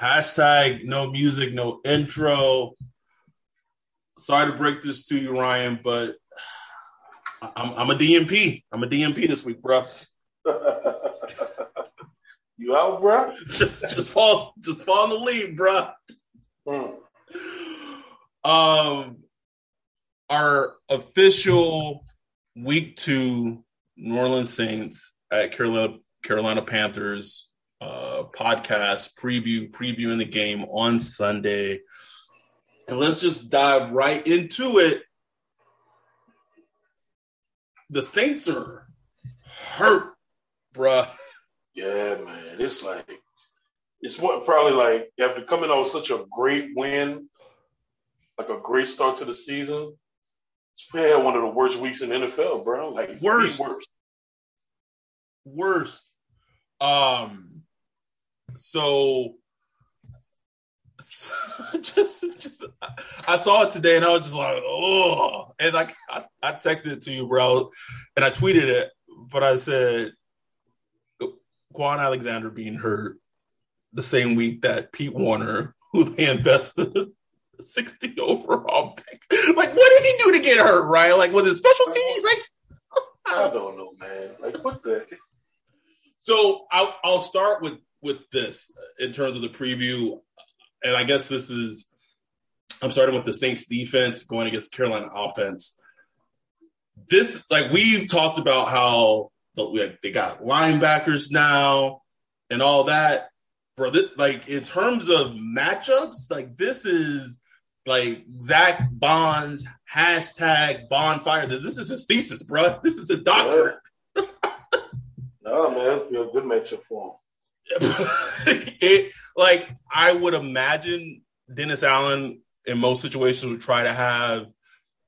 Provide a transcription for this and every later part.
Hashtag no music, no intro. Sorry to break this to you, Ryan, but I'm, I'm a DMP. I'm a DMP this week, bro. you out, bro? just just fall just fall in the lead, bro. Mm. Um, our official week two New Orleans Saints at Carolina Carolina Panthers uh, podcast preview previewing the game on Sunday. And let's just dive right into it. The Saints are hurt, bruh. Yeah, man. It's like it's what probably like after coming off such a great win, like a great start to the season. It's probably had one of the worst weeks in the NFL, bro. Like worst, worst, worst. Um, so just, just I saw it today and I was just like, oh, and like I, I texted it to you, bro, and I tweeted it, but I said Kwon Alexander being hurt the same week that Pete Werner, who they invested 60 overall pick, like what did he do to get hurt? Right? Like was it special teams? Like I don't know, man. Like what the? So I'll I'll start with with this in terms of the preview and I guess this is I'm starting with the Saints defense going against Carolina offense. This like we've talked about how they got linebackers now and all that. Bro, this, like in terms of matchups, like this is like Zack Baun's hashtag bonfire. This is his thesis, bro. This is a doctorate. no man, it's be a good matchup for him. it like I would imagine Dennis Allen in most situations would try to have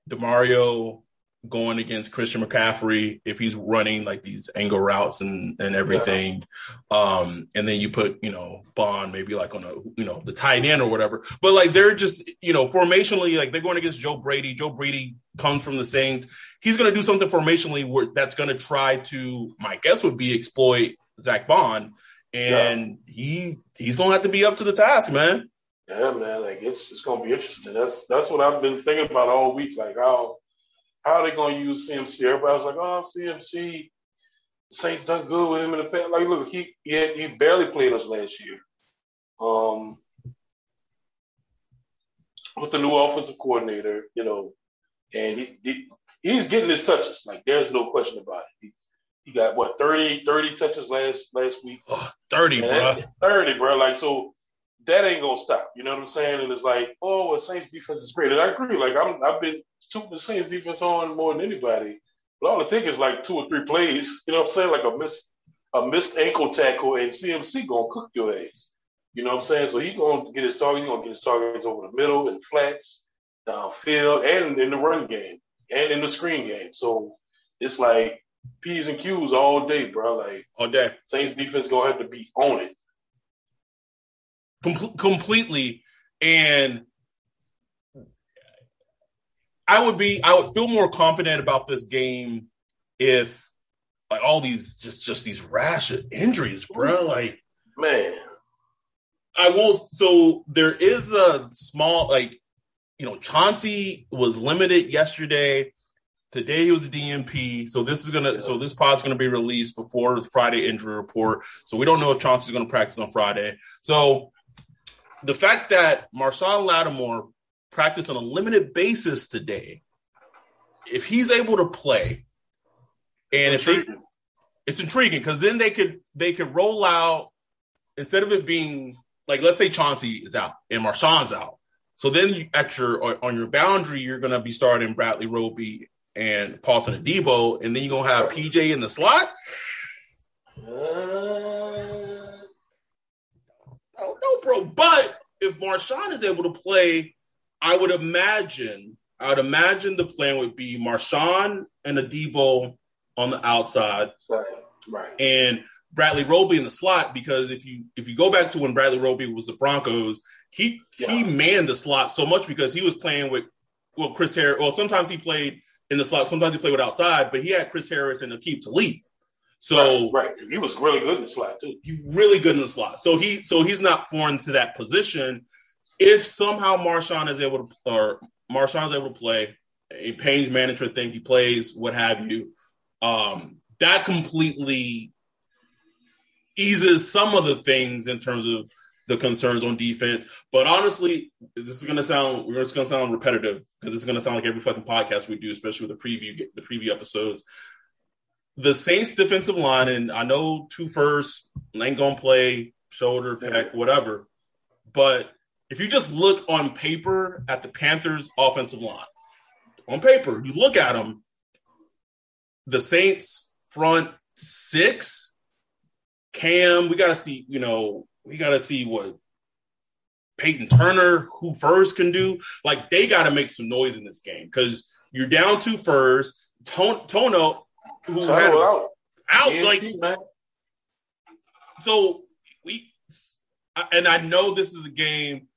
Demario going against Christian McCaffrey if he's running like these angle routes and and everything. Yeah. Um, and then you put, you know, Baun maybe like on a you know, the tight end or whatever. But like they're just, you know, formationally, like they're going against Joe Brady. Joe Brady comes from the Saints. He's gonna do something formationally where that's gonna try to, my guess would be exploit Zack Baun and yeah. he he's gonna have to be up to the task, man. Yeah, man. Like it's it's gonna be interesting. That's that's what I've been thinking about all week. Like how how are they gonna use CMC? Everybody's like, oh, CMC. Saints done good with him in the past. Like, look, he he, had, he barely played us last year. Um, with the new offensive coordinator, you know, and he, he he's getting his touches. Like, there's no question about it. He, he got what 30, 30 touches last last week. Oh, 30, bro. 30, bro. Like so that ain't gonna stop. You know what I'm saying? And it's like, oh, well, Saints defense is great. And I agree. Like I'm I've been tooting the Saints defense on more than anybody. But all it takes is like two or three plays. You know what I'm saying? Like a missed a missed ankle tackle and CMC gonna cook your ass. You know what I'm saying? So he gonna get his target, He gonna get his targets over the middle and flats, downfield, and in the run game and in the screen game. So it's like P's and Q's all day, bro. Like all day. Saints defense gonna have to be on it. Com- completely. And I would be I would feel more confident about this game if like all these just just these rash injuries, bro. Like man. I will so there is a small like you know Chauncey was limited yesterday. Today was the DNP, so this is gonna so this pod's gonna be released before the Friday injury report. So we don't know if Chauncey's gonna practice on Friday. So the fact that Marshon Lattimore practiced on a limited basis today, if he's able to play, and if they, it's intriguing because then they could they could roll out instead of it being like let's say Chauncey is out and Marshon's out. So then you, at your on your boundary, you're going to be starting Bradley Roby and Paulson Adebo, and then you're gonna have PJ in the slot. Uh, oh no, bro, But if Marshon is able to play, I would imagine, I would imagine the plan would be Marshon and Adebo on the outside, Right. Right. and Bradley Roby in the slot. Because if you if you go back to when Bradley Roby was the Broncos, he he manned the slot so much because he was playing with well Chris Harris. Well, sometimes he played in the slot, sometimes he played with outside, but he had Chris Harris and Aqib Talib. So right, right. He was really good in the slot too. he really good in the slot. So he so he's not foreign to that position. If somehow Marshon is able to or Marshon is able to play a pains management thing, he plays, what have you. Um, that completely eases some of the things in terms of the concerns on defense. But honestly, this is gonna sound we're just gonna sound repetitive because it's gonna sound like every fucking podcast we do, especially with the preview the preview episodes the Saints defensive line, and I know two first ain't gonna play shoulder, pack, whatever. But if you just look on paper at the Panthers offensive line, on paper, you look at them, the Saints front six, Cam, we gotta see, you know, we gotta see what Payton Turner, who first can do. Like they gotta make some noise in this game because you're down two first. Ton- Tono, who So, had out. out like man. so we and I know this is a game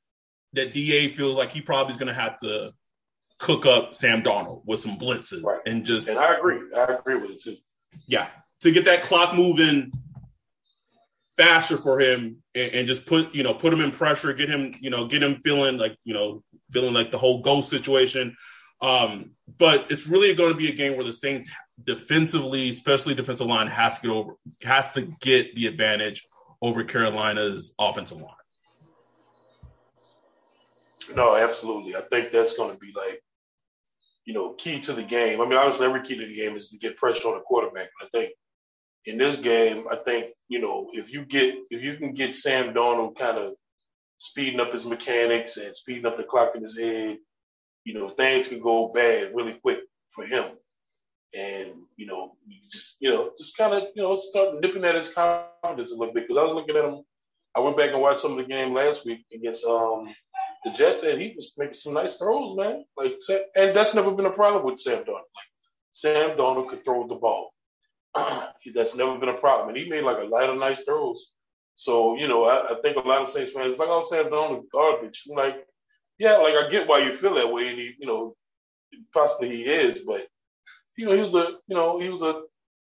that Da feels like he probably is going to have to cook up Sam Darnold with some blitzes Right. and just And I agree. I agree with it too. yeah to get that clock moving faster for him and, and just put you know put him in pressure, get him you know get him feeling like you know feeling like the whole ghost situation. Um, but it's really going to be a game where the Saints defensively, especially defensive line, has to get over has to get the advantage over Carolina's offensive line. No, absolutely. I think that's going to be like, you know, key to the game. I mean, obviously, every key to the game is to get pressure on the quarterback. I think in this game, I think you know, if you get if you can get Sam Darnold kind of speeding up his mechanics and speeding up the clock in his head, you know, things can go bad really quick for him. And you know, you just you know, just kind of you know, start nipping at his confidence a little bit because I was looking at him. I went back and watched some of the game last week against um the Jets, and he was making some nice throws, man. Like, and that's never been a problem with Sam Darnold. Like, Sam Darnold could throw the ball. that's never been a problem, and he made like a lot of nice throws. So you know, I, I think a lot of Saints fans like, "Oh, Sam Darnold garbage." I'm like, yeah, like I get why you feel that way, and he, you know, possibly he is, but you know, he was a, you know, he was a,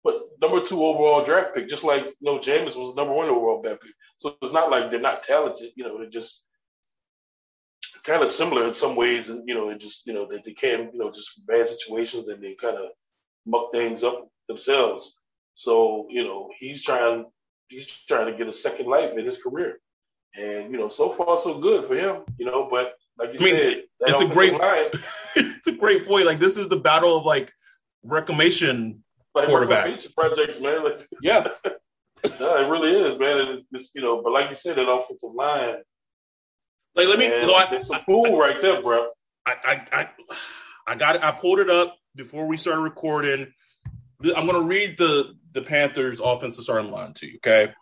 but number two overall draft pick, just like you know, James was number one overall draft pick. So it's not like they're not talented, you know, they're just kind of similar in some ways, and you know, it just you know that they can, you know, just bad situations and they kind of muck things up themselves. So you know, he's trying, he's trying to get a second life in his career, and you know, so far so good for him, you know, but. Like you I mean, said, it's a great- line, it's a great point. Like this is the battle of like reclamation. like quarterback. Pizza projects, man. Like, Yeah, no, it really is, man. And it's you know, but like you said, that offensive line, like let me. man, no, I, it's a fool right there, bro. I, I, I, I got it. I pulled it up before we started recording. I'm going to read the the Panthers' offensive starting line to you. Okay,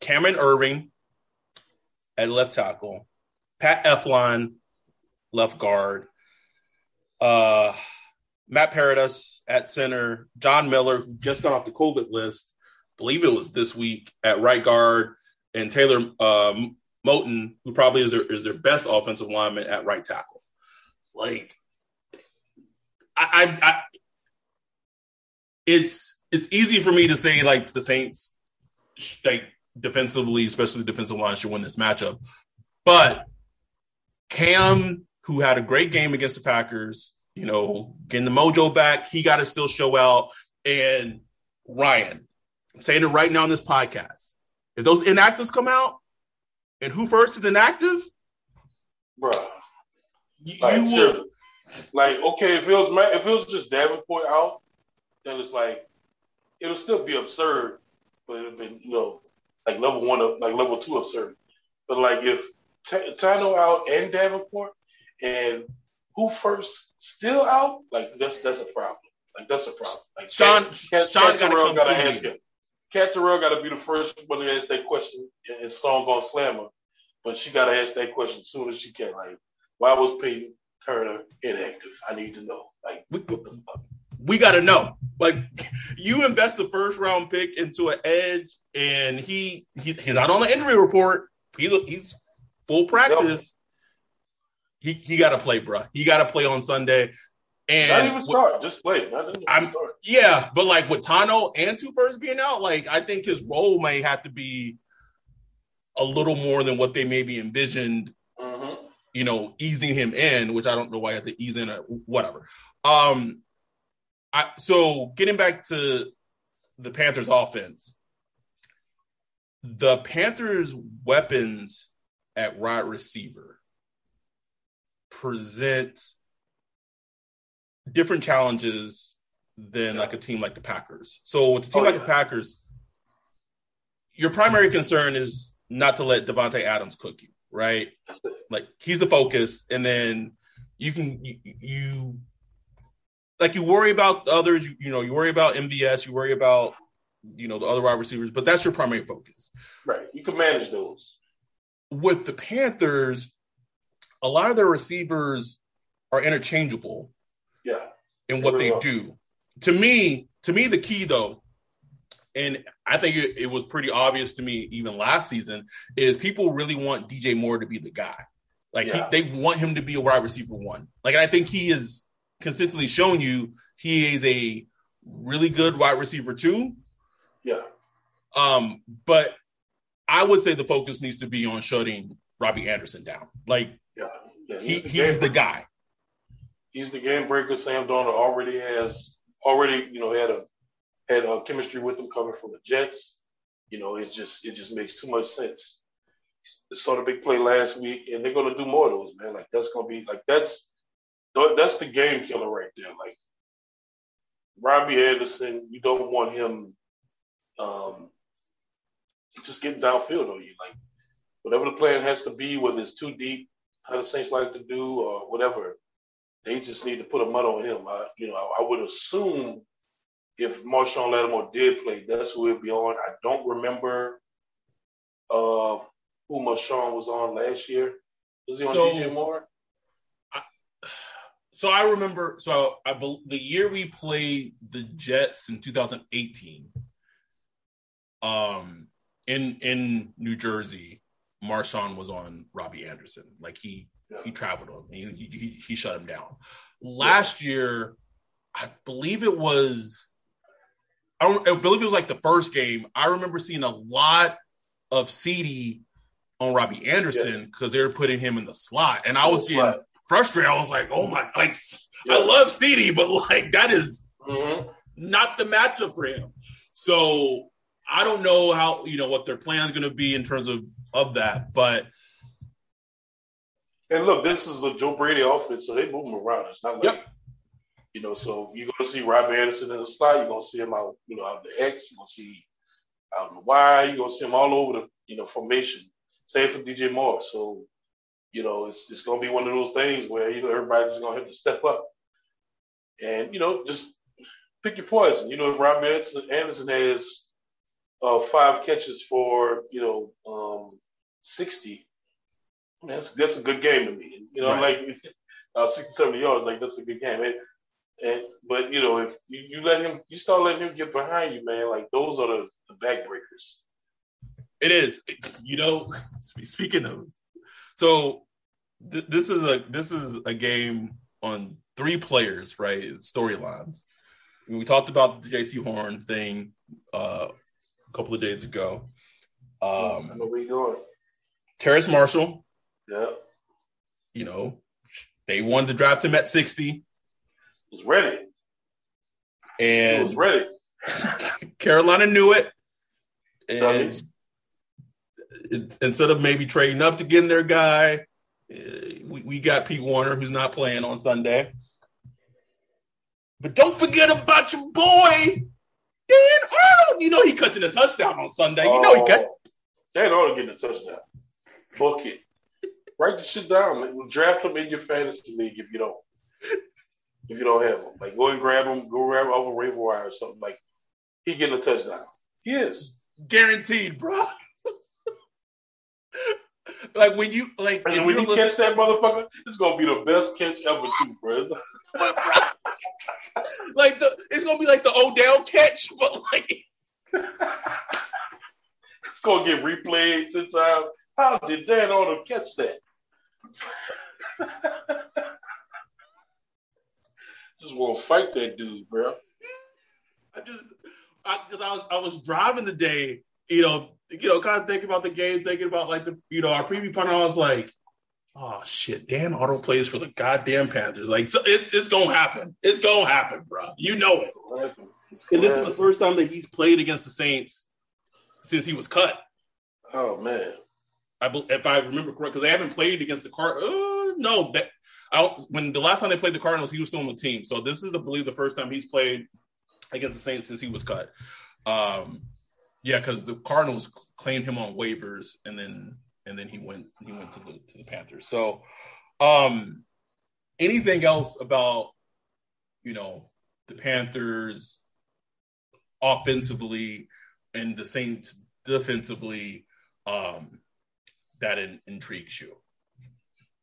Cameron Erving at left tackle, Pat Elflein left guard, uh, Matt Paradis at center, John Miller who just got off the COVID list, believe it was this week at right guard, and Taylor um, Moton who probably is their is their best offensive lineman at right tackle. Like, I, I, I it's it's easy for me to say like the Saints, like defensively, especially the defensive line, should win this matchup. But Cam, who had a great game against the Packers, you know, getting the mojo back, he got to still show out. And Ryan, I'm saying it right now on this podcast. If those inactives come out, and who first is inactive, Bro, you, like, you will. like, okay, if it was if it was just Davenport out, then it's like it'll still be absurd, but it'll be you know like level one, of like level two absurd. But like if T- Tano out and Davenport, and who first still out, like that's that's a problem. Like that's a problem. Like Sean- Cat, Sean Terrell come gotta ask him. Cat Terrell got to be the first one to ask that question, and Stone gonna slam her. but she got to ask that question as soon as she can. Like, why was Payton Turner inactive? I need to know. Like, we, we got to know. Like, you invest the first round pick into an edge, and he, he he's not on the injury report. He's he's full practice. Yep. He he got to play, bro. He got to play on Sunday. And not even start, just play. Not even I'm, start. Yeah, but like with Tano and Two First being out, like I think his role may have to be a little more than what they maybe envisioned. Mm-hmm. You know, easing him in, which I don't know why I have to ease in or whatever. Um, I so getting back to the Panthers offense, the Panthers weapons at wide receiver present different challenges than yeah. like a team like the Packers. So with a team oh, like yeah. the Packers, your primary concern is not to let Davante Adams cook you, right? Like he's the focus, and then you can you, you like you worry about the others. You, you know, you worry about MVS, you worry about you know the other wide receivers, but that's your primary focus. Right, you can manage those. With the Panthers, a lot of their receivers are interchangeable. Yeah, in what they do. To me, to me, the key though and I think it, it, was pretty obvious to me even last season is people really want DJ Moore to be the guy. Like yeah. he, they want him to be a wide receiver one. Like I think he is consistently shown you he is a really good wide receiver too. Yeah. Um, but I would say the focus needs to be on shutting Robby Anderson down. Like yeah, yeah he's, he, the, he's the guy. He's the game breaker. Sam Darnold already has already, you know, had a had uh, chemistry with them coming from the Jets. You know, it's just it just makes too much sense. Saw the big play last week, and they're gonna do more of those, man. Like that's gonna be like that's that's the game killer right there. Like Robby Anderson, you don't want him um, just getting downfield on you. Like whatever the plan has to be, whether it's too deep, how the Saints like to do, or whatever, they just need to put a mud on him. I, you know, I, I would assume if Marshon Lattimore did play, that's who he'd be on. I don't remember uh, who Marshon was on last year. Was he on so, DJ Moore? I, so I remember. So I the year we played the Jets in 2018, um, in in New Jersey, Marshon was on Robby Anderson. Like he he traveled on. He, he he shut him down. Last yeah. year, I believe it was I, I believe it was like the first game. I remember seeing a lot of CD on Robby Anderson because yeah. they were putting him in the slot, and I was getting frustrated. I was like, "Oh my!" Like, yeah. I love CD, but like that is mm-hmm. not the matchup for him. So I don't know how you know what their plan is going to be in terms of of that, but. And look, this is the Joe Brady offense, so they move him around. It's not like yep. You know, so you're gonna see Rob Anderson in the slot. You're gonna see him out, you know, out the X. You're gonna see out in the Y. You're gonna see him all over the, you know, formation. Same for DJ Moore. So, you know, it's it's gonna be one of those things where you know everybody's gonna have to step up, and you know, just pick your poison. You know, if Rob Anderson has uh, five catches for you know um, sixty, that's that's a good game to me. You know, right. like uh, 60, 70 yards, like that's a good game. And and but you know, if you, you let him, you start letting him get behind you, man. Like those are the, the backbreakers. It is. You know, speaking of, so th- this is a this is a game on three players, right? Storylines. We talked about the Jaycee Horn thing uh, a couple of days ago. Um, where you going. Terrace Marshall. Yeah. You know, they wanted to draft him at 60 was ready. And he was ready. Carolina knew it. And it, instead of maybe trading up to get their guy, Uh, we, we got Pete Werner, who's not playing on Sunday. But don't forget about your boy, Dan Arnold. You know he cut in a touchdown on Sunday. You know he cut. Oh, Dan Arnold getting a touchdown. Book it. Write the shit down. Man. Draft him in your fantasy league if you don't if you don't have him. Like go and grab him, go grab him over waiver wire or something. Like he getting a touchdown. He is guaranteed, bro. Like when you like and when you catch that motherfucker, it's gonna be the best catch ever, too, bro. like the it's gonna be like the Odell catch, but like it's gonna get replayed ten times. How did Dan Arnold catch that? just want to fight that dude, bro. I just because I, I, was I was driving today, you know, you know, kind of thinking about the game, thinking about like the you know our preview punter. I was like, oh shit, Dan Auto plays for the goddamn Panthers. Like, so it's it's gonna happen. It's gonna happen, bro. You know it. And this is the first time that he's played against the Saints since he was cut. Oh man, I if I remember correct, because they haven't played against the Card. Uh, no, that I, when the last time they played the Cardinals, he was still on the team. So this is, I believe, the first time he's played against the Saints since he was cut. Um, yeah, because the Cardinals claimed him on waivers, and then and then he went he went to the to the Panthers. So, um, anything else about you know the Panthers offensively and the Saints defensively um, that in, intrigues you?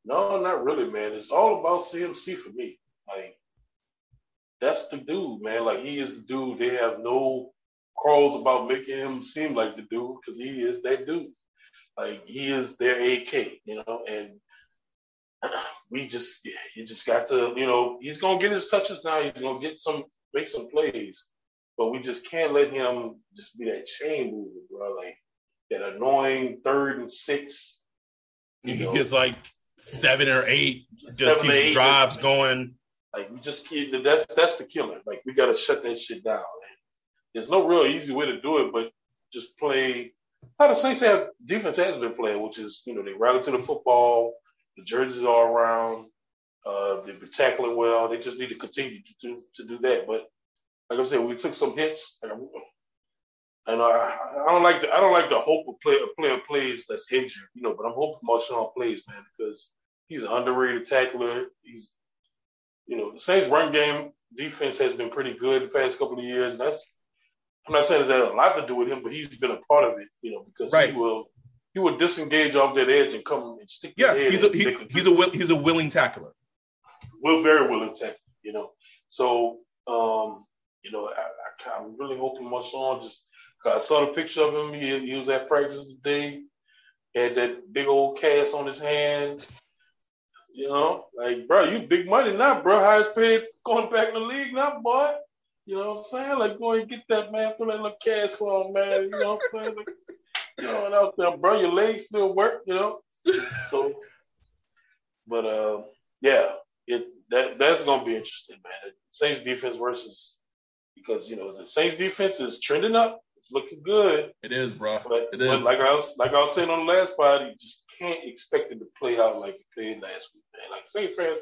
No, not really, man. It's all about CMC for me. Like that's the dude, man. Like he is the dude. They have no calls about making him seem like the dude because he is that dude. Like he is their AK, you know, and we just you just got to, you know, he's gonna get his touches now. He's gonna get some make some plays, but we just can't let him just be that chain mover, bro. Like that annoying third and six. He know, gets like seven or eight, just keeps eight, drives going. Like we just keep that's that's the killer. Like we got to shut that shit down. There's no real easy way to do it, but just play how the Saints have defense has been playing, which is you know they rally to the football, the jerseys are around, uh, they've been tackling well. They just need to continue to do to do that. But like I said, we took some hits, and, and I, I don't like the I don't like the hope of play, a player plays that's injured, you know. But I'm hoping Marshon plays, man, because he's an underrated tackler. He's you know the Saints run game defense has been pretty good the past couple of years. That's I'm not saying it has a lot to do with him, but he's been a part of it, you know, because right. he will he will disengage off that edge and come and stick. Yeah, he's a he, he's a he's a willing tackler. Will very willing tackler, you know. So um, you know, I, I, am really hoping Marshon just. I saw the picture of him. He, he was at practice today. He had that big old cast on his hand. You know, like, bro, you big money now, bro. Highest paid going back in the league now, boy. You know what I'm saying? Like, go and get that man, put that little cast on, man. You know what I'm saying? Like, you know, out there, bro, your legs still work, you know? So, but, uh, yeah, it that that's going to be interesting, man. Saints defense versus, because, you know, the Saints defense is trending up. It's looking good. It is, bro. But, it is. But like I was, like I was saying on the last pod, you just can't expect it to play out like it played last week, man. Like Saints fans,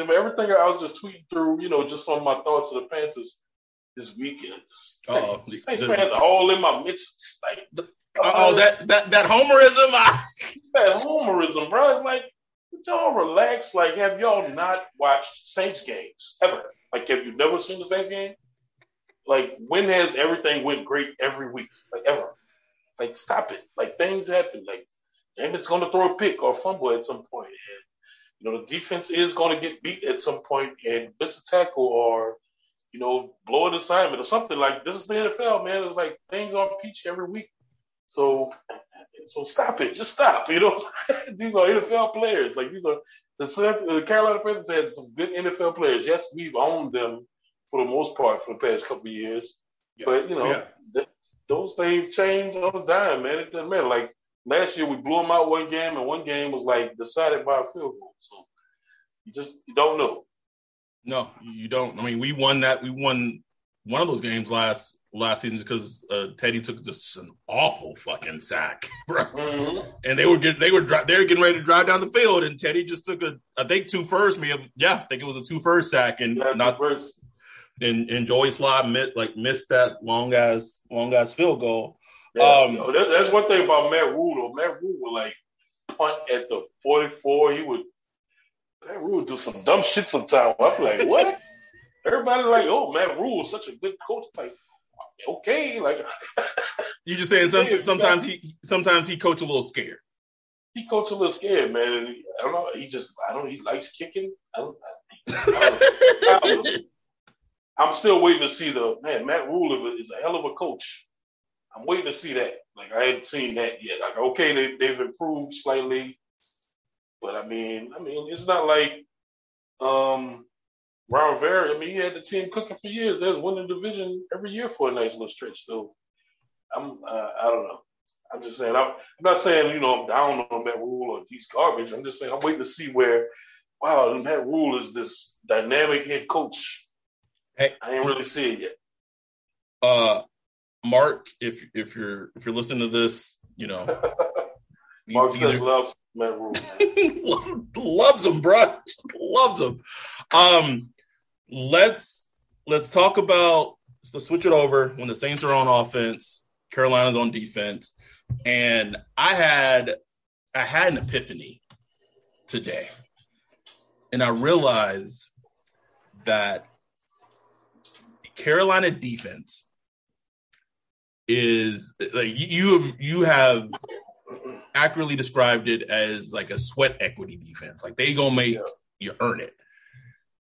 everything I was just tweeting through, you know, just on my thoughts of the Panthers this weekend. Oh, Saints fans are all in my midst. Like, oh, that that that homerism. that homerism, bro. It's like y'all relax. Like, have y'all not watched Saints games ever? Like, have you never seen the Saints game? Like, when has everything went great every week? Like, ever? Like, stop it. Like, things happen. Like, Jameis going to throw a pick or a fumble at some point, and you know the defense is going to get beat at some point, and miss a tackle or you know, blow an assignment or something like this is the NFL, man. It's like things on peach every week. So so stop it. Just stop. You know, these are NFL players. Like these are the, the Carolina Panthers has some good NFL players. Yes, we've owned them for the most part for the past couple of years. Yes. But you know, yeah. th- those things change on the dime, man. It doesn't matter. Like last year, we blew them out one game, and one game was like decided by a field goal. So you just you don't know. No, you don't. I mean, we won that. We won one of those games last last season because uh, Teddy took just an awful fucking sack, bro. Mm-hmm. And they were getting they were they were getting ready to drive down the field, and Teddy just took a I think two first. Me, yeah, I think it was a two first sack, and yeah, not first. And and Joey missed like missed that long ass long ass field goal. Yeah, um, that's, that's one thing about Matt Rhule. Matt Rhule would like punt at the forty four. He would Matt Rhule do some dumb shit sometimes. I'm like, what? Everybody like, oh, Matt Rhule is such a good coach. Like, okay, like you just saying some, sometimes he sometimes he coach a little scared. he coach a little scared, man. And he, I don't know. He just I don't. He likes kicking. I don't, I don't, I'm still waiting to see the man. Matt Rhule is a hell of a coach. I'm waiting to see that. Like I haven't seen that yet. Like okay, they, they've improved slightly, but I mean, I mean, it's not like um Ron Rivera. I mean, he had the team cooking for years. There's winning division every year for a nice little stretch. So I'm, uh, I don't know. I'm just saying. I'm, I'm, not saying you know I'm down on Matt Rhule or he's garbage. I'm just saying I'm waiting to see where. Wow, Matt Rhule is this dynamic head coach. Hey, I ain't really see it yet. Uh, Mark, if if you're if you're listening to this, you know, Mark either, says loves Matt Rhule. loves him, bro. loves him. Um, let's let's talk about let's switch it over when the Saints are on offense, Carolina's on defense, and I had I had an epiphany today, and I realized that Carolina defense is like you have you have accurately described it as like a sweat equity defense. Like they gonna make you earn it.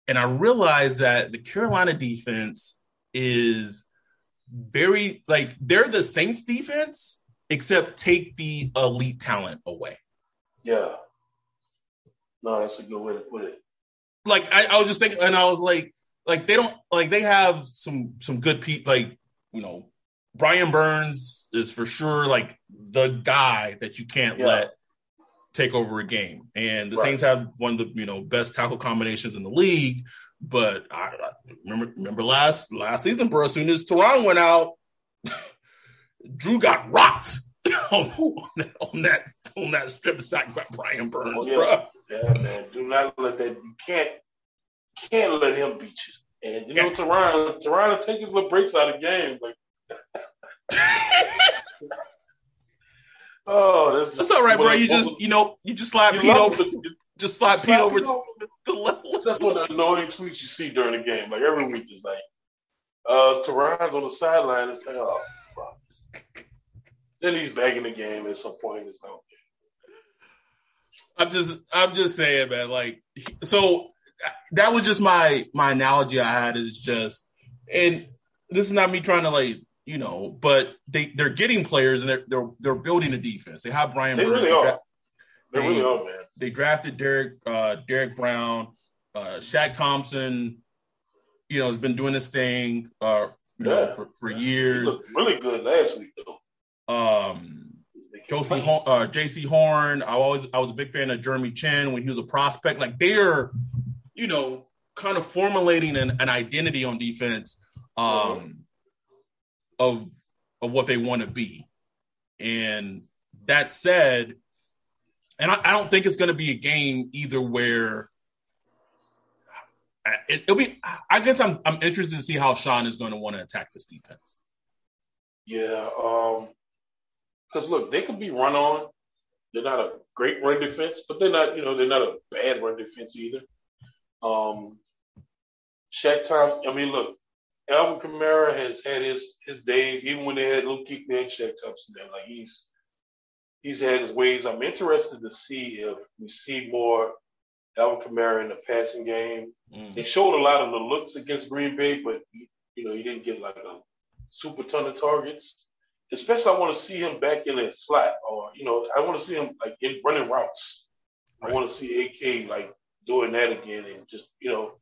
And I realized that the Carolina defense is very like they're the Saints defense, except take the elite talent away. Yeah. No, that's a good way to put it. Like I, I was just thinking, and I was like, like they don't like they have some some good people like you know Brian Burns is for sure like the guy that you can't yeah. let take over a game. And the right. Saints have one of the you know best tackle combinations in the league. But I, I remember remember last last season, bro. As soon as Terron went out, Drew got rocked on, that, on that on that strip sack by Brian Burns, yeah. bro. Yeah, man. Do not let that. You can't can't let him beat you. And you know, yeah. Terron, Terron will take his little breaks out of game. Like oh, that's, that's all right, bro. You just you know you just slide Pete over, just slide Pete over to the level. That's one of the annoying tweets you see during the game. Like every week is like, uh, Terron's on the sideline. It's like, oh fuck. then he's back in the game at some point. It's like, I'm just I'm just saying, man. Like, so that was just my my analogy I had is just, and this is not me trying to like you know, but they they're getting players and they're they're, they're building a defense. They have Brian. They Burns. really are. They, they, really are, man. They drafted Derek uh, Derrick Brown, uh, Shaq Thompson. You know, has been doing this thing, uh, you yeah. know, for, for years. really good last week, though. Um, Josie, uh, Jaycee Horn. I always I was a big fan of Jeremy Chinn when he was a prospect. Like they're, you know, kind of formulating an, an identity on defense. Um, mm-hmm of of what they want to be. And that said, and I, I don't think it's going to be a game either where it, will be. I guess I'm I'm interested to see how Sean is going to want to attack this defense. Yeah, um, because look, they could be run on. They're not a great run defense, but they're not, you know, they're not a bad run defense either. Um, Shaq Thompson. I mean, look, Alvin Kamara has had his his days, even when they had Luke Kuechly and Shaq Thompson there. Like he's he's had his ways. I'm interested to see if we see more Alvin Kamara in the passing game. Mm. He showed a lot of the looks against Green Bay, but you know he didn't get like a super ton of targets. Especially, I want to see him back in that slot, or you know, I want to see him like in running routes. Right. I want to see AK like doing that again, and just you know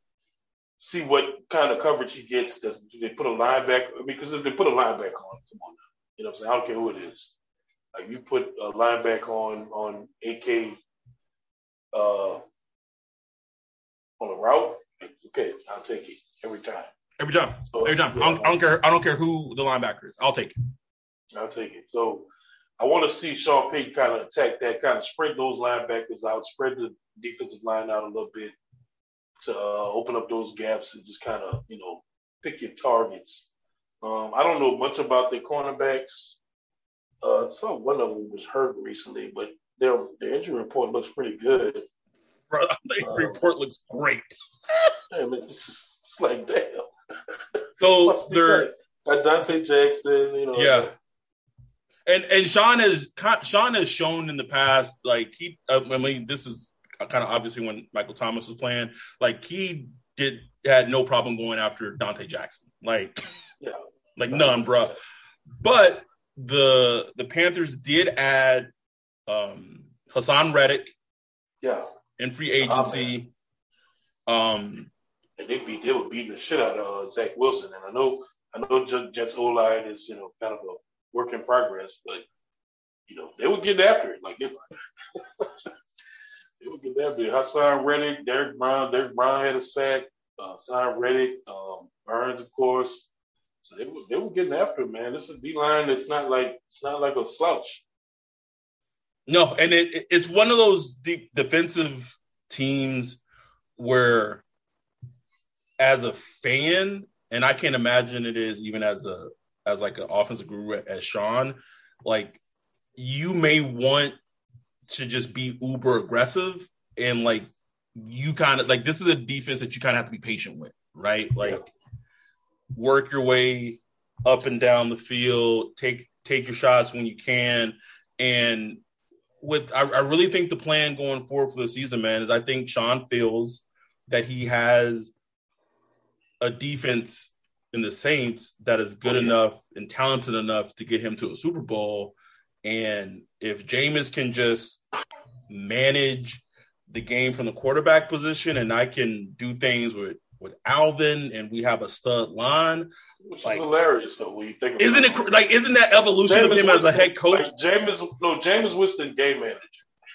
see what kind of coverage he gets. Does do they put a linebacker? Because if they put a linebacker on, come on, now. you know what I'm saying? I don't care who it is. Like you put a linebacker on on AK uh, on a route, okay, I'll take it every time. Every time, so, every time. Yeah, I, don't, I don't care. I don't care who the linebacker is. I'll take it. I'll take it. So I want to see Sean Payton kind of attack that, kind of spread those linebackers out, spread the defensive line out a little bit, to uh, open up those gaps and just kind of, you know, pick your targets. Um, I don't know much about the cornerbacks. Uh, so one of them was hurt recently, but their their injury report looks pretty good. Bro, the injury um, report looks great. I mean, it's just it's like damn. So they're got Donte Jackson, you know. Yeah. And and Sean has Sean has shown in the past, like he, I mean, this is kind of obviously when Michael Thomas was playing, like he did had no problem going after Donte Jackson, like, yeah. like none, bro. But the the Panthers did add um Haason Reddick, yeah, in free agency. Oh, um, and they beat they were beating the shit out of uh, Zach Wilson, and I know I know Jets O line is you know kind of a work in progress, but you know they were getting after it like were getting after it. Haason Reddick, Derrick Brown, Derrick Brown had a sack. Uh, Reddick, um, Burns, of course. So they were they were getting after it, man. This is D line. It's not like it's not like a slouch. No, and it, it's one of those deep defensive teams where, as a fan, and I can't imagine it is even as a as like an offensive guru as Sean, like you may want to just be uber aggressive and like you kind of like this is a defense that you kind of have to be patient with, right? Like yeah. work your way up and down the field, take take your shots when you can, and with I, I really think the plan going forward for the season, man, is I think Sean feels that he has a defense in the Saints that is good oh, yeah. enough and talented enough to get him to a Super Bowl. And if Jameis can just manage the game from the quarterback position and I can do things with with Alvin and we have a stud line. Which like, is hilarious though when you think about Isn't it like isn't that evolution James of him Winston, as a head coach? Like James no Jameis Winston game manager.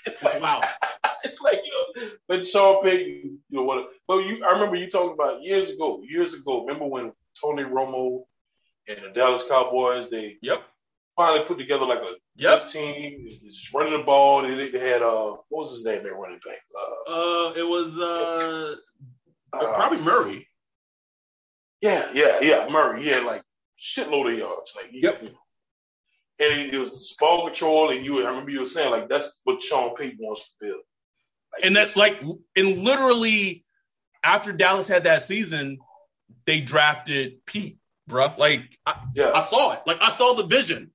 It's like wow. it's like you know when Sean Payton, you know what well you I remember you talking about years ago, years ago. Remember when Tony Romo and the Dallas Cowboys they Yep finally put together like a yep. team, just running the ball. They, they had uh, what was his name? Their running back. Uh, uh it was uh, uh, probably Murray. Yeah, yeah, yeah, Murray. He had like shitload of yards. Like, yep. You know, and it was ball control, and you. I remember you were saying like that's what Sean Payton wants to build. Like, and that's like, and literally after Dallas had that season, they drafted Pete, bro. Like, I, yeah. I saw it. Like, I saw the vision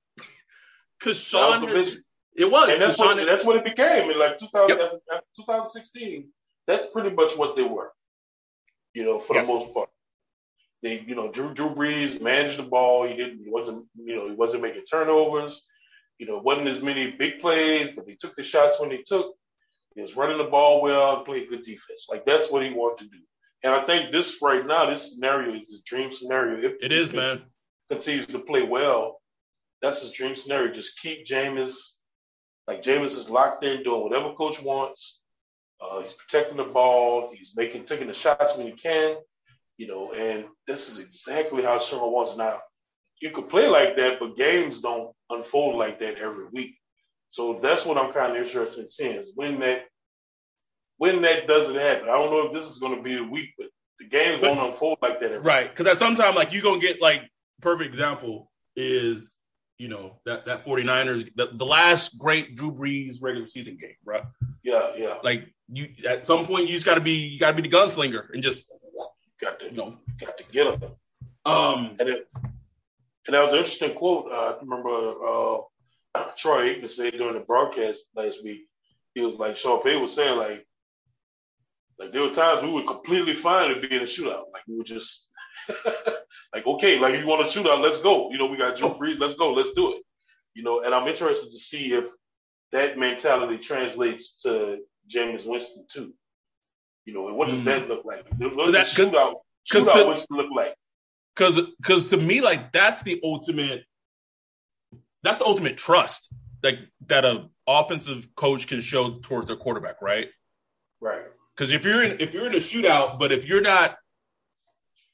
because Sean. Was it was. And that's what, had, that's what it became in like 2000, yep. Uh, 2016. That's pretty much what they were, you know, for yes. the most part. They, you know, Drew Drew Brees managed the ball. He didn't. He wasn't. You know, he wasn't making turnovers. You know, wasn't as many big plays, but he took the shots when he took. He was running the ball well, played good defense. Like that's what he wanted to do. And I think this right now, this scenario is his dream scenario. If it is, man. Continues to play well, that's his dream scenario. Just keep Jameis, like Jameis is locked in, doing whatever coach wants. Uh, he's protecting the ball. He's making taking the shots when he can, you know. And this is exactly how Sherman wants now. You could play like that, but games don't unfold like that every week. So that's what I'm kind of interested in seeing is when that when that doesn't happen. I don't know if this is going to be a week, but the games but, won't unfold like that. right? Because at some time, like you're gonna get like perfect example is you know, that, that 49ers, the, the last great Drew Brees regular season game, bro. Yeah, yeah. Like you at some point you just gotta be you gotta be the gunslinger and just got to you know got to get them. Um and it, and that was an interesting quote. Uh, I remember uh, Troy Aikman said during the broadcast last week. He was like Sean Payton was saying like like there were times we were completely fine to be in a shootout. Like we were just like, okay, like if you want to shoot out, let's go. You know, we got Drew Brees, let's go, let's do it. You know, and I'm interested to see if that mentality translates to Jameis Winston too. You know, and what does mm-hmm. that look like? What does that shootout, shootout to, Winston look like? Because, because to me, like that's the ultimate. That's the ultimate trust, like that a offensive coach can show towards their quarterback, right? Right. Because if you're in if you're in a shootout, but if you're not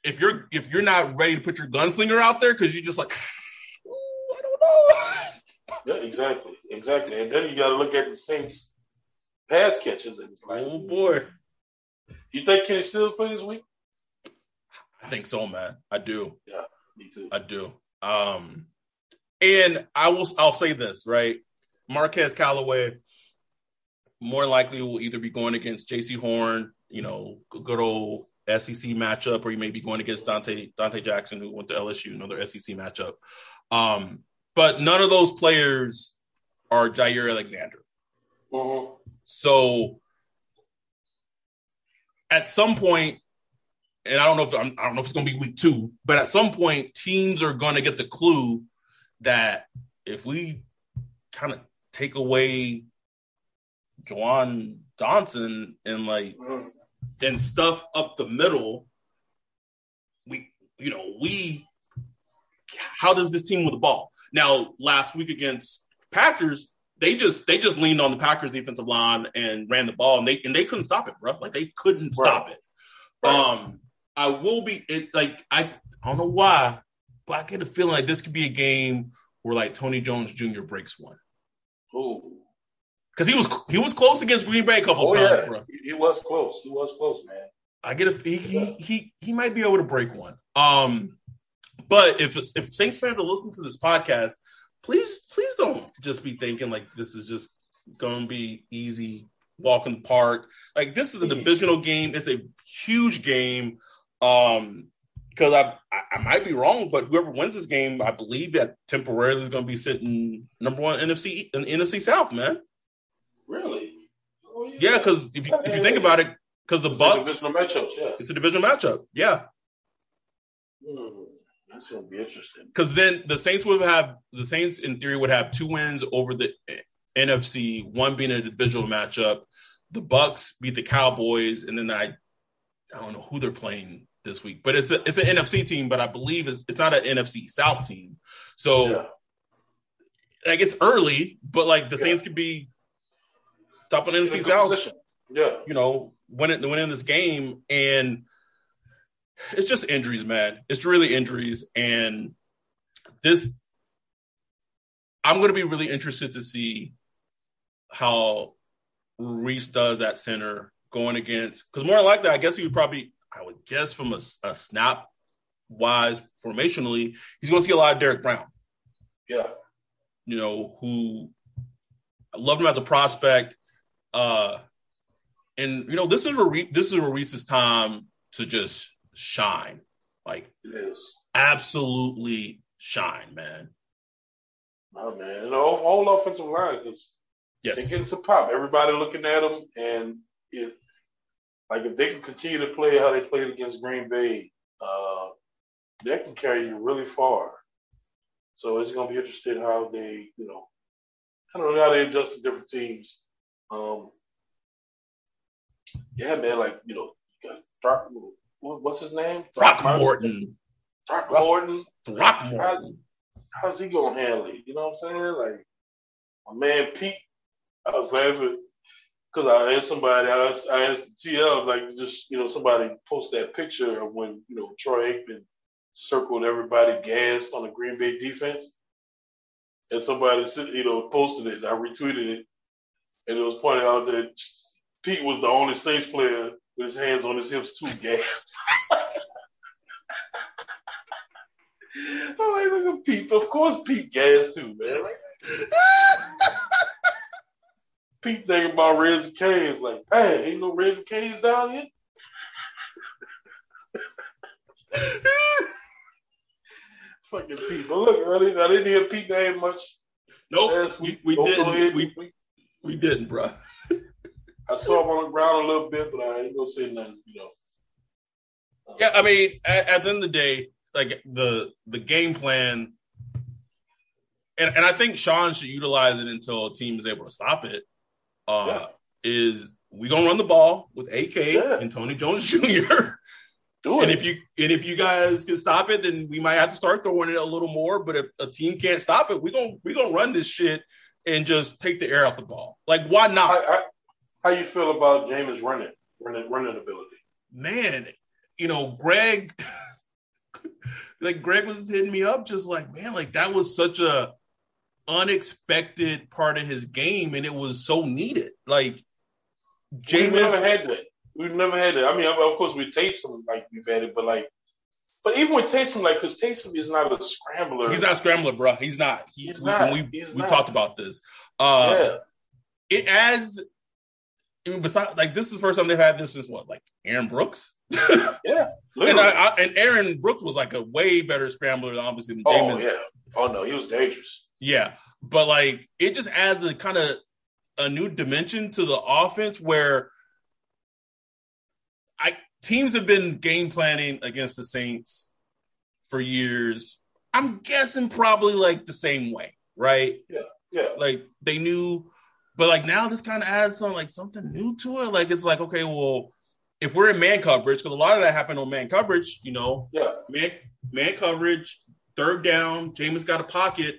if you're if you're not ready to put your gunslinger out there because you're just like, I don't know. Yeah, exactly, exactly. And then you got to look at the Saints pass catches, and it's like, oh boy. You think Kenny Stills play this week? I think so, man. I do. Yeah, me too. I do. Um, and I will. I'll say this right. Marquez Callaway more likely will either be going against Jaycee Horn, you know, good old SEC matchup, or you may be going against Dante Donte Jackson, who went to LSU, another SEC matchup. Um, but none of those players are Jaire Alexander. Mm-hmm. So at some point, and I don't know if I'm, I don't know if it's going to be week two, but at some point, teams are going to get the clue that if we kind of take away Juwan Johnson and like Mm. And stuff up the middle, we you know we how does this team with the ball now? Last week against Packers, they just they just leaned on the Packers defensive line and ran the ball and they and they couldn't stop it, bro. Like they couldn't stop it. Right. Um, I will be it, like I I don't know why, but I get a feeling like this could be a game where like Tony Jones Jr. breaks one Ooh. Because he was he was close against Green Bay a couple Oh times, yeah, bro. he, he was close. He was close, man. I get a he, he he he might be able to break one. Um, but if if Saints fans are listening to this podcast, please please don't just be thinking like this is just going to be easy walk in the park. Like this is a divisional game. It's a huge game. Um, because I, I I might be wrong, but whoever wins this game, I believe that temporarily is going to be sitting number one NFC in NFC South, man. Really? Oh, Yeah, because if you if you think about it, because the It's Bucks, divisional matchups, yeah. it's a division matchup. Yeah, Hmm. That's gonna be interesting. because then the Saints would have the Saints in theory would have two wins over the NFC, one being a divisional matchup. The Bucks beat the Cowboys, and then I I don't know who they're playing this week, but it's a, it's an NFC team, but I believe it's it's not an NFC South team. So Yeah. like it's early, but like the Yeah. Saints could be top of a NFC South. position. Yeah. you know, winning winning this game, and it's just injuries, man. It's really injuries, and this. I'm going to be really interested to see how Reese does at center going against because more than likely, I guess he would probably, I would guess from a, a snap wise formationally, he's going to see a lot of Derrick Brown Yeah. you know, who I loved him as a prospect. Uh, and you know, this is where Re- this is Reese's time to just shine, like It is. absolutely shine, man. No man. And the whole, whole offensive line is Yes, They're getting some pop. Everybody looking at them, and it like if they can continue to play how they played against Green Bay, uh, that can carry you really far. So it's going to be interesting how they, you know, I don't know how they adjust to different teams. Um, yeah, man, like you know, you got Throck, what- what's his name? Throckmorton, Throckmorton. Throckmorton. How's he gonna handle it? You know what I'm saying? Like my man Pete, I was laughing because I asked somebody, I asked, I asked the TL, like just you know somebody post that picture of when you know Troy Aikman circled everybody gassed on the Green Bay defense, and somebody you know posted it. I retweeted it, and it was pointed out that Pete was the only Saints player with his hands on his hips too gassed. I'm like, look at Pete. Of course, Pete gas too, man. Like, Pete thinking about Raising Cane's. Like, hey, ain't no Raising Cane's down here. Fucking Pete. But look, I didn't, I didn't hear Pete name much Nope, last we, week. we didn't. ahead. We, we didn't, bro. I saw him on the ground a little bit, but I ain't gonna say nothing. You know. Yeah, I mean, at, at the end of the day, like the the game plan, and, and I think Sean should utilize it until a team is able to stop it. Uh, Yeah. Is we gonna run the ball with AK Yeah. and Tony Jones Jr. Do it, and if you and if you guys can stop it, then we might have to start throwing it a little more. But if a team can't stop it, we gonna we gonna run this shit and just take the air out the ball. Like why not? how, how, how you feel about Jameis running, running, running ability? man, you know, Greg, like Greg was hitting me up, just like, man, like that was such a unexpected part of his game, and it was so needed. Like Jameis, We've never had that. We've never had that. I mean, of course, we with Taysom, like we've had it, but like, but even with Taysom, like, because Taysom is not a scrambler. he's not a scrambler, bro. He's not. He, He's we, not. We, He's we not. talked about this. Uh, yeah, It adds. I mean, besides, like this is the first time they've had this since what, like Aaron Brooks, yeah. and I, I, and Aaron Brooks was like a way better scrambler, obviously than oh yeah. Oh no, he was dangerous. Yeah, but like it just adds a kind of a new dimension to the offense where I teams have been game planning against the Saints for years. I'm guessing probably like the same way, right? Yeah, yeah. Like they knew, but like now this kind of adds on like something new to it. Like it's like okay, well, if we're in man coverage, because a lot of that happened on man coverage, you know, yeah, man man coverage, third down, Jameis got a pocket.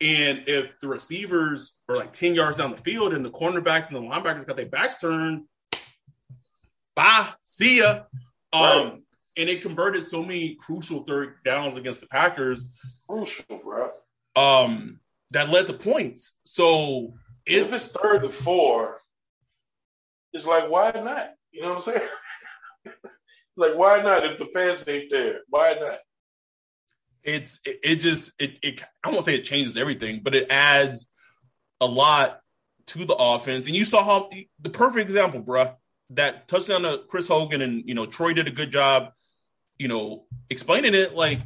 And if the receivers are like 10 yards down the field and the cornerbacks and the linebackers got their backs turned, bye, see ya. Um, right. And it converted so many crucial third downs against the Packers. Crucial, bro. Um, that led to points. So it's, if it's third to four, it's like, why not? You know what I'm saying? like, why not if the pass ain't there? Why not? it's it, it just it, it I won't say it changes everything, but it adds a lot to the offense. And you saw how the perfect example, bruh, that touchdown to Chris Hogan and you know Troy did a good job, you know, explaining it like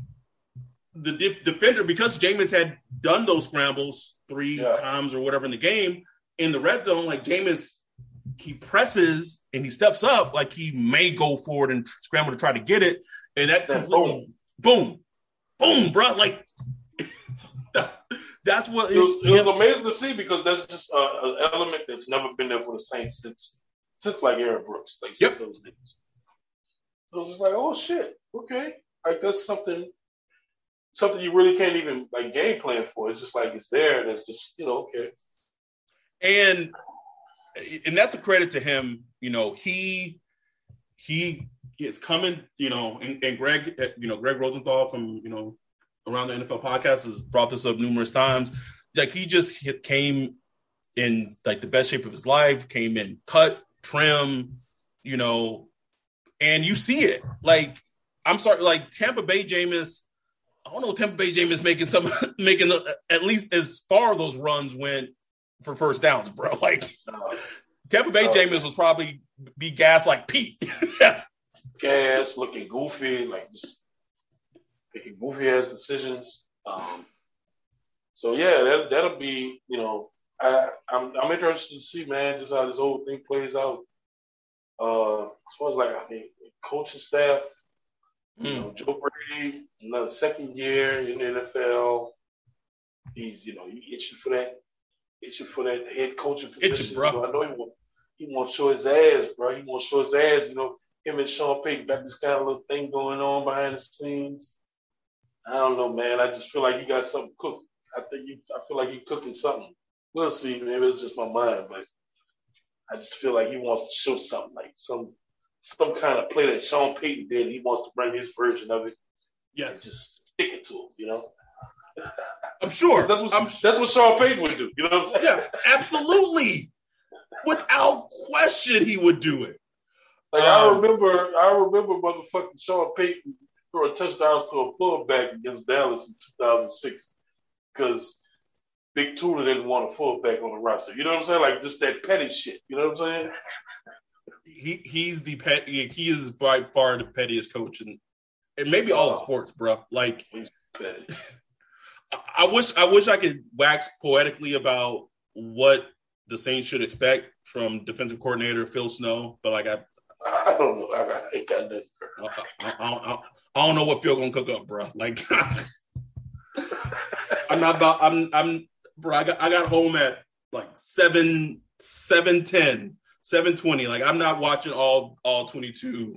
the def- defender because Jameis had done those scrambles three yeah. times or whatever in the game in the red zone. Like Jameis, he presses and he steps up like he may go forward and scramble to try to get it, and that boom, boom, boom, bro. Like that's, that's what it was. It, was amazing to see because that's just uh, an element that's never been there for the Saints since since like Aaron Brooks, like since yep. those days. So it's like, oh shit, okay, like that's something something you really can't even like game plan for. It's just like it's there, and it's just you know okay. And and that's a credit to him. You know, he he it's coming, you know, and, and Greg, you know, Greg Rosenthal from, you know, around the NFL podcast has brought this up numerous times. Like he just hit, came in like the best shape of his life, came in cut, trim, you know, and you see it. Like, I'm sorry, like Tampa Bay Jameis, I don't know, Tampa Bay Jameis making some, making the, at least as far those runs went for first downs, bro. Like, Tampa Bay Jameis was probably be gas like Pete. gas, looking goofy, like just making goofy ass decisions. Um, so yeah, that that'll be you know I I'm I'm interested to see man just how this whole thing plays out. Uh, as far as like I think coaching staff, mm. you know, Joe Brady, another second year in the NFL. He's you know he itching for that, itching for that head coaching position. Itching, bro. So I know he want he want to show his ass, bro. He want to show his ass. You know, him and Sean Payton got this kind of little thing going on behind the scenes. I don't know, man. I just feel like you got something cooked. I think you. I feel like you cooking something. We'll see. Maybe it's just my mind, but I just feel like he wants to show something, like some some kind of play that Sean Payton did. He wants to bring his version of it. Yeah, just stick it to him. You know. I'm sure. That's what I'm, that's what Sean Payton would do. You know what I'm saying? Yeah, absolutely. Without question, he would do it. Like um, I remember, I remember motherfucking Sean Payton throwing touchdowns to a fullback against Dallas in 2006 because Big Tuna didn't want a fullback on the roster. You know what I'm saying? Like just that petty shit. You know what I'm saying? He he's the pet. He is by far the pettiest coach and and maybe all of oh. sports, bro. Like I wish I wish I could wax poetically about what the Saints should expect from defensive coordinator Phil Snow, but like I I don't know. I, I ain't got that. I, I, I, don't know what Phil gonna cook up, bro. Like, I'm not about. I'm. I'm. Bro, I got. I got home at like seven, seven ten, seven twenty. Like, I'm not watching all all twenty two.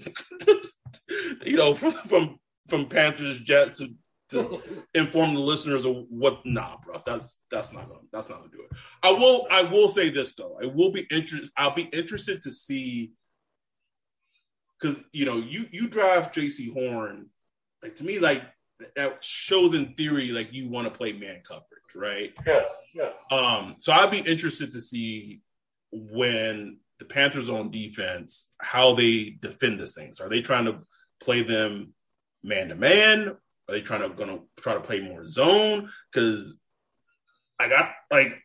you know, from, from from Panthers Jets to to inform the listeners of what nah bro that's that's not gonna that's not gonna do it i will i will say this though i will be interested i'll be interested to see because you know you you drive Jaycee Horn, like to me, like that shows in theory like you want to play man coverage, right? Yeah, yeah. Um, so I'd be interested to see when the Panthers on defense how they defend this things. Are they trying to play them man to man? Are they trying to gonna try to play more zone? Because I got like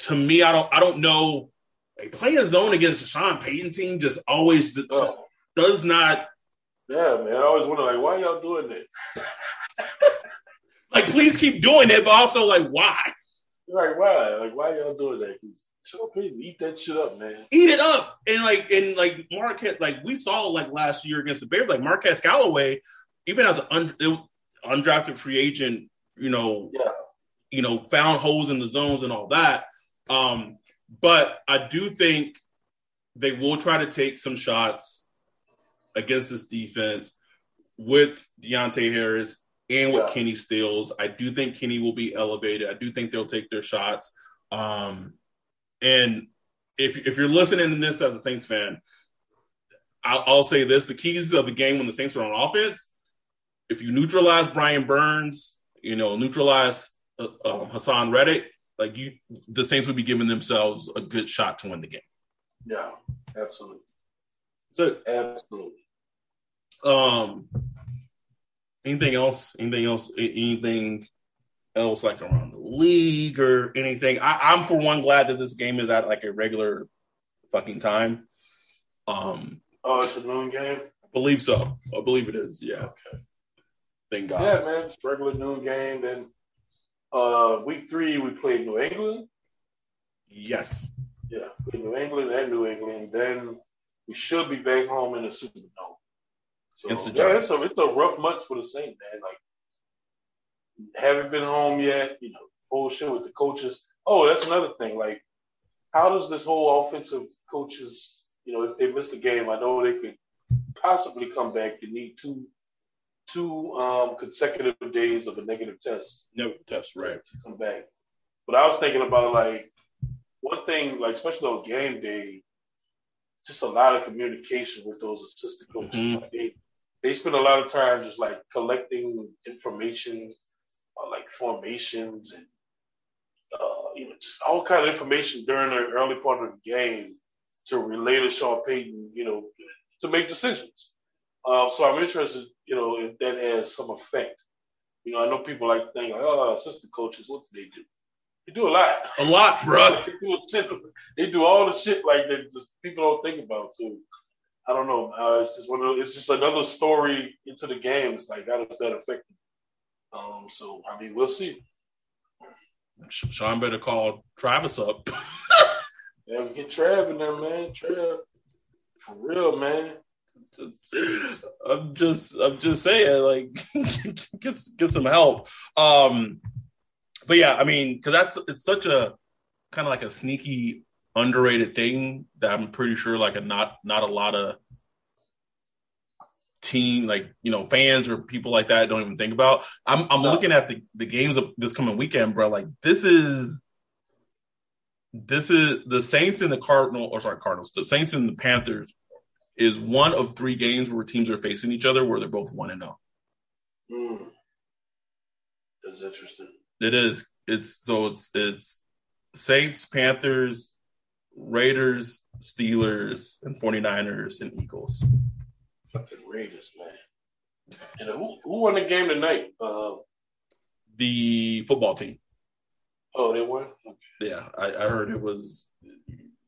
to me, I don't I don't know. Like playing zone against the Sean Payton team just always just, oh. just does not. Yeah, man. I always wonder, like, why y'all doing that? like, please keep doing it, but also like, why? Like why? Like why y'all doing that? Sean Payton, eat that shit up, man. Eat it up, and like and like Marquez, like we saw like last year against the Bears, like Marquez Callaway, even as an un, undrafted free agent, you know, yeah. you know, found holes in the zones and all that. Um, but I do think they will try to take some shots against this defense with Deonte Harris and with yeah. Kenny Stills. I do think Kenny will be elevated. I do think they'll take their shots. Um, and if if you're listening to this as a Saints fan, I'll, I'll, say this: the keys of the game when the Saints are on offense, if you neutralize Brian Burns, you know, neutralize uh, um, Haason Reddick, like you, the Saints would be giving themselves a good shot to win the game. Yeah, absolutely. So absolutely. Um, anything else? Anything else? Anything else like around the league or anything? I, am for one glad that this game is at like a regular fucking time. Um. Oh, it's a noon game. I believe so. I believe it is. Yeah. Okay. Thank God. Yeah, man. It's regular noon game. Then uh, week three we played New England. Yes. Yeah, New England and New England. Then we should be back home in the Superdome. So yeah, it's a, it's a rough month for the Saints, man. Like haven't been home yet. You know, bullshit with the coaches. Oh, that's another thing. Like, how does this whole offensive coaches, you know, if they miss the game, I know they could possibly come back. You need two two um, consecutive days of a negative test. Negative test, right? To come back. But I was thinking about like one thing, like especially on game day, just a lot of communication with those assistant coaches. Mm-hmm. Like they they spend a lot of time just like collecting information on like formations and uh, you know just all kind of information during the early part of the game to relay to Sean Payton, you know, to make decisions. Uh, so I'm interested, you know, if that has some effect. You know, I know people like to think, like, oh, assistant coaches, what do they do? They do a lot. A lot, bro. they, do they do all the shit like that just people don't think about too. I don't know. Uh, it's just one of it's just another story into the game. It's like how does that affect? Um, so I mean, we'll see. Sean better call Travis up. yeah, we get Trav in there, man. Trav, for real, man. I'm just, I'm just saying, like, get get some help. Um, but yeah, I mean, because that's it's such a kind of like a sneaky underrated thing that I'm pretty sure like a not not a lot of team like you know fans or people like that don't even think about. I'm I'm looking at the the games of this coming weekend, bro. Like this is this is the Saints and the Cardinal or sorry Cardinals, the Saints and the Panthers is one of three games where teams are facing each other where they're both one and zero. Oh. Mm. That's interesting. It is. It's so it's it's Saints, Panthers, Raiders, Steelers, and 49ers and Eagles. Fucking Raiders, man. And who who won the game tonight? Uh, the football team. Oh, they won. Okay. Yeah, I, I heard it was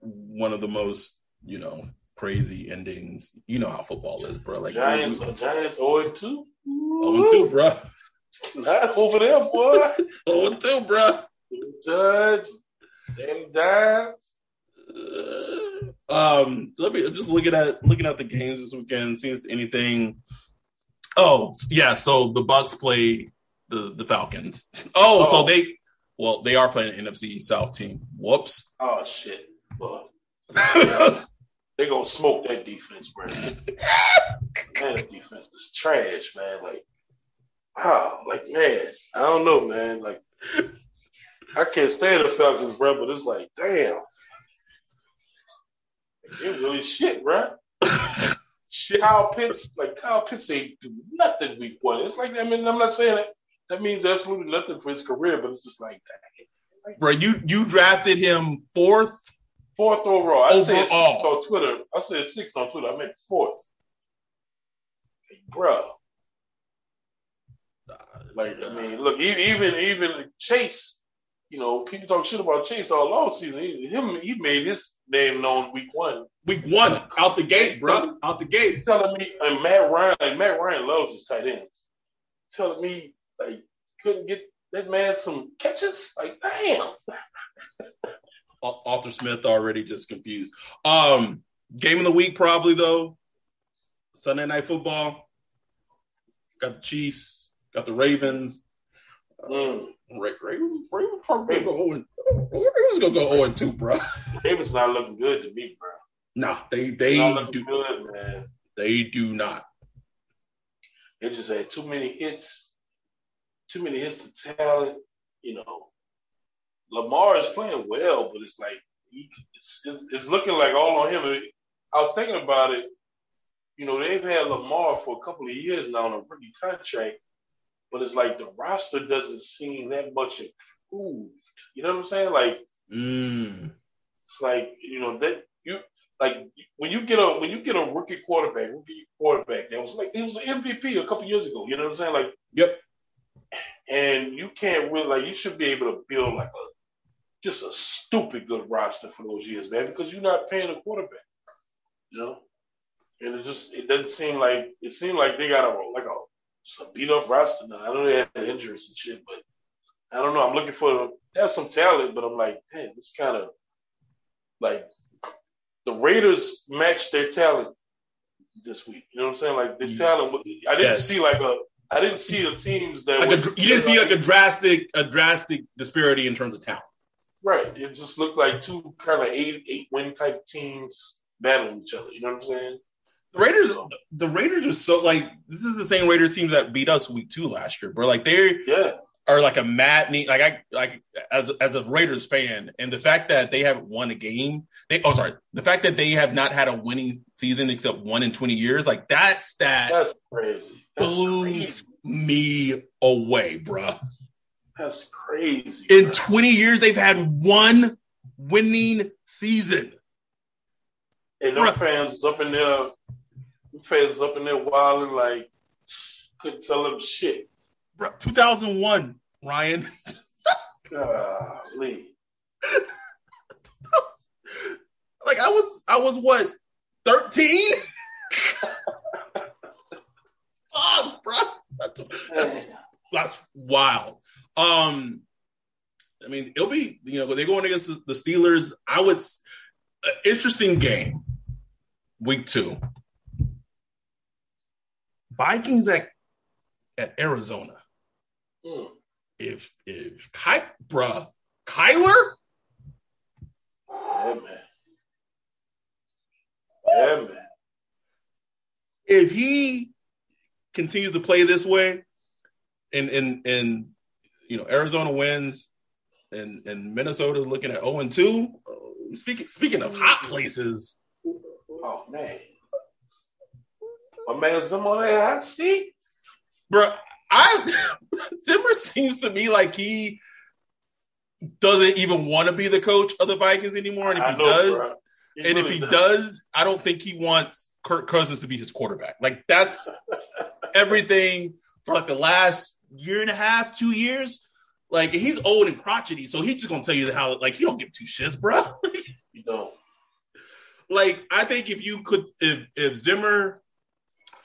one of the most you know crazy endings. You know how football is, bro. Like Giants, we, Giants 0 2. 0 2, bro. Not over there, boy. 0 2, bro. Judge, Danny Dimes. Um, let me I'm just looking at looking at the games this weekend. See if anything. Oh yeah, so the Bucks play the the Falcons. Oh, oh. so they well they are playing an NFC South team. Whoops. Oh shit. they gonna smoke that defense, bro. man, that defense is trash, man. Like, wow, like man, I don't know, man. Like, I can't stand the Falcons, bro, but it's like, damn. It really shit, bro. shit. Kyle Pitts, like Kyle Pitts, ain't do nothing week one. It's like I mean, I'm not saying that that means absolutely nothing for his career, but it's just like, like bro, you you drafted him fourth, fourth overall. I overall. said six on Twitter. I said six on Twitter. I meant fourth. Like, bro. Like I mean, look, even even Chase you know, people talk shit about Chase all long season. He, him, he made his name known week one. Week one, out the gate, bro, out the gate. Telling me, and Matt Ryan, like Matt Ryan loves his tight ends. Telling me, like couldn't get that man some catches. Like, damn. Arthur Smith already just confused. Um, game of the week probably though. Sunday night football. Got the Chiefs. Got the Ravens. Mm. Ravens, Ravens, Ravens probably going. Ravens gonna go oh zero oh and two, bro. Ravens not looking good to me, bro. Nah, they they do good, man. They do not. They just had too many hits, too many hits to talent. You know, Lamar is playing well, but it's like he, it's, it's looking like all on him. I was thinking about it. You know, they've had Lamar for a couple of years now on a rookie contract, but it's like the roster doesn't seem that much improved. You know what I'm saying? Like, mm. it's like you know that you like when you get a when you get a rookie quarterback, rookie quarterback that was like he was an MVP a couple years ago. You know what I'm saying? Like, yep. And you can't really like you should be able to build like a just a stupid good roster for those years, man, because you're not paying a quarterback. You know, and it just it doesn't seem like it seemed like they got a like a some beat up roster now. I know they had injuries and shit, but I don't know. I'm looking for they have some talent, but I'm like, man, this kind of like the Raiders matched their talent this week. You know what I'm saying? Like the talent. I didn't yes. see like a. I didn't see the teams that. Like a, you didn't see like a drastic, a drastic disparity in terms of talent. Right. It just looked like two kind of eight eight win type teams battling each other. You know what I'm saying? The Raiders, the Raiders are so like this is the same Raiders teams that beat us week two last year, bro. Like they're yeah are like a mad need like I like as as a Raiders fan, and the fact that they haven't won a game, they oh sorry, the fact that they have not had a winning season except one in twenty years, like that stat that's crazy. That's blew crazy. me away, bro. That's crazy. In bro. twenty years, they've had one winning season. And no fans up in there, fans up in there wilding like couldn't tell them shit. 2001, Ryan. Golly. like I was, I was what, 13? oh, bro, that's, that's, that's wild. Um, I mean, it'll be you know they're going against the Steelers. I would uh, interesting game, week two. Vikings at at Arizona. Mm. If if Ky, bruh, Kyler, yeah man, yeah man. If he continues to play this way, and and and you know Arizona wins, and and Minnesota looking at zero oh and two. Speaking speaking of hot places, oh man, man Zimmer that hot seat, bro. I Zimmer seems to me like he doesn't even want to be the coach of the Vikings anymore. And if I he know, does, he and really if he does. does, I don't think he wants Kirk Cousins to be his quarterback. Like that's everything for like the last year and a half, two years. Like he's old and crotchety, so he's just gonna tell you how like he don't give two shits, bro. you don't. Like I think if you could, if if Zimmer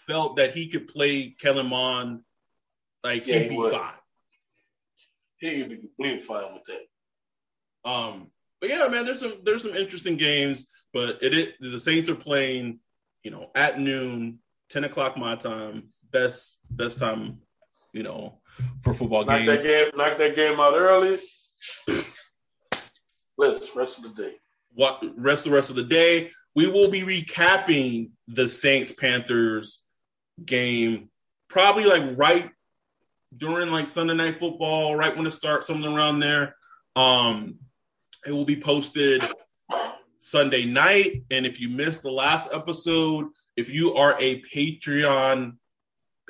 felt that he could play Kellen Mond like yeah, he'd be he fine. He'd be completely fine with that. Um, but yeah, man, there's some there's some interesting games, but it, it the Saints are playing, you know, at noon, ten o'clock my time, best best time, you know, for football knock games. That game, knock that game out early. Let's rest of the day. What rest the rest of the day? We will be recapping the Saints Panthers game probably like right during like Sunday night football, right when it starts, something around there. Um, it will be posted Sunday night. And if you missed the last episode, if you are a Patreon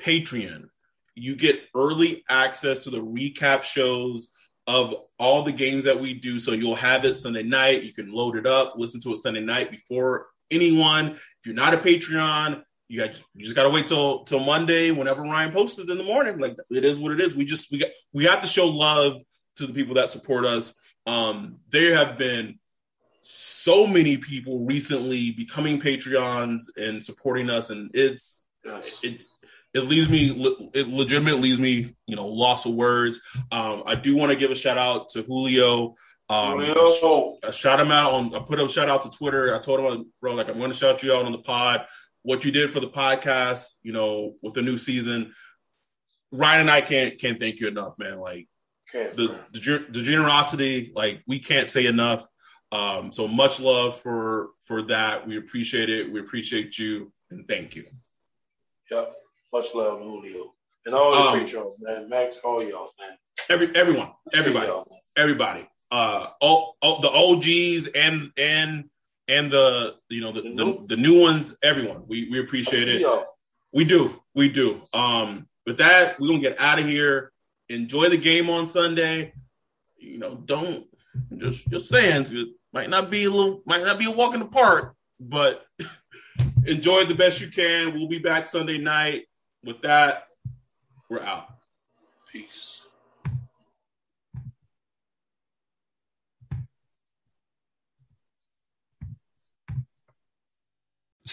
Patreon, you get early access to the recap shows of all the games that we do. So you'll have it Sunday night. You can load it up, listen to it Sunday night before anyone. If you're not a Patreon, you got you just gotta wait till till Monday whenever Ryan posts it in the morning. Like it is what it is. We just we got we have to show love to the people that support us. Um, there have been so many people recently becoming Patreons and supporting us, and it's it it leaves me it legitimately leaves me you know loss of words. Um, I do want to give a shout out to Julio. Um, Julio. I shout him out on. I put a shout out to Twitter. I told him, bro, like I'm going to shout you out on the pod. What you did for the podcast, you know, with the new season. Ryan and I can't can't thank you enough, man. Like the, the, the generosity, like we can't say enough. Um, so much love for for that. We appreciate it. We appreciate you, and thank you. Yep. Much love, Julio. And all the um, patrons, man. Max, all y'all, man. Every everyone, everybody, everybody. Uh, all, all, the OGs and and and the you know the, the, the, the new ones. Everyone, we we appreciate it. Y'all. We do, we do. Um, with that, we're gonna get out of here. Enjoy the game on Sunday. You know, don't just just saying it might not be a little might not be a walk in the park, but enjoy the best you can. We'll be back Sunday night. With that, we're out. Peace.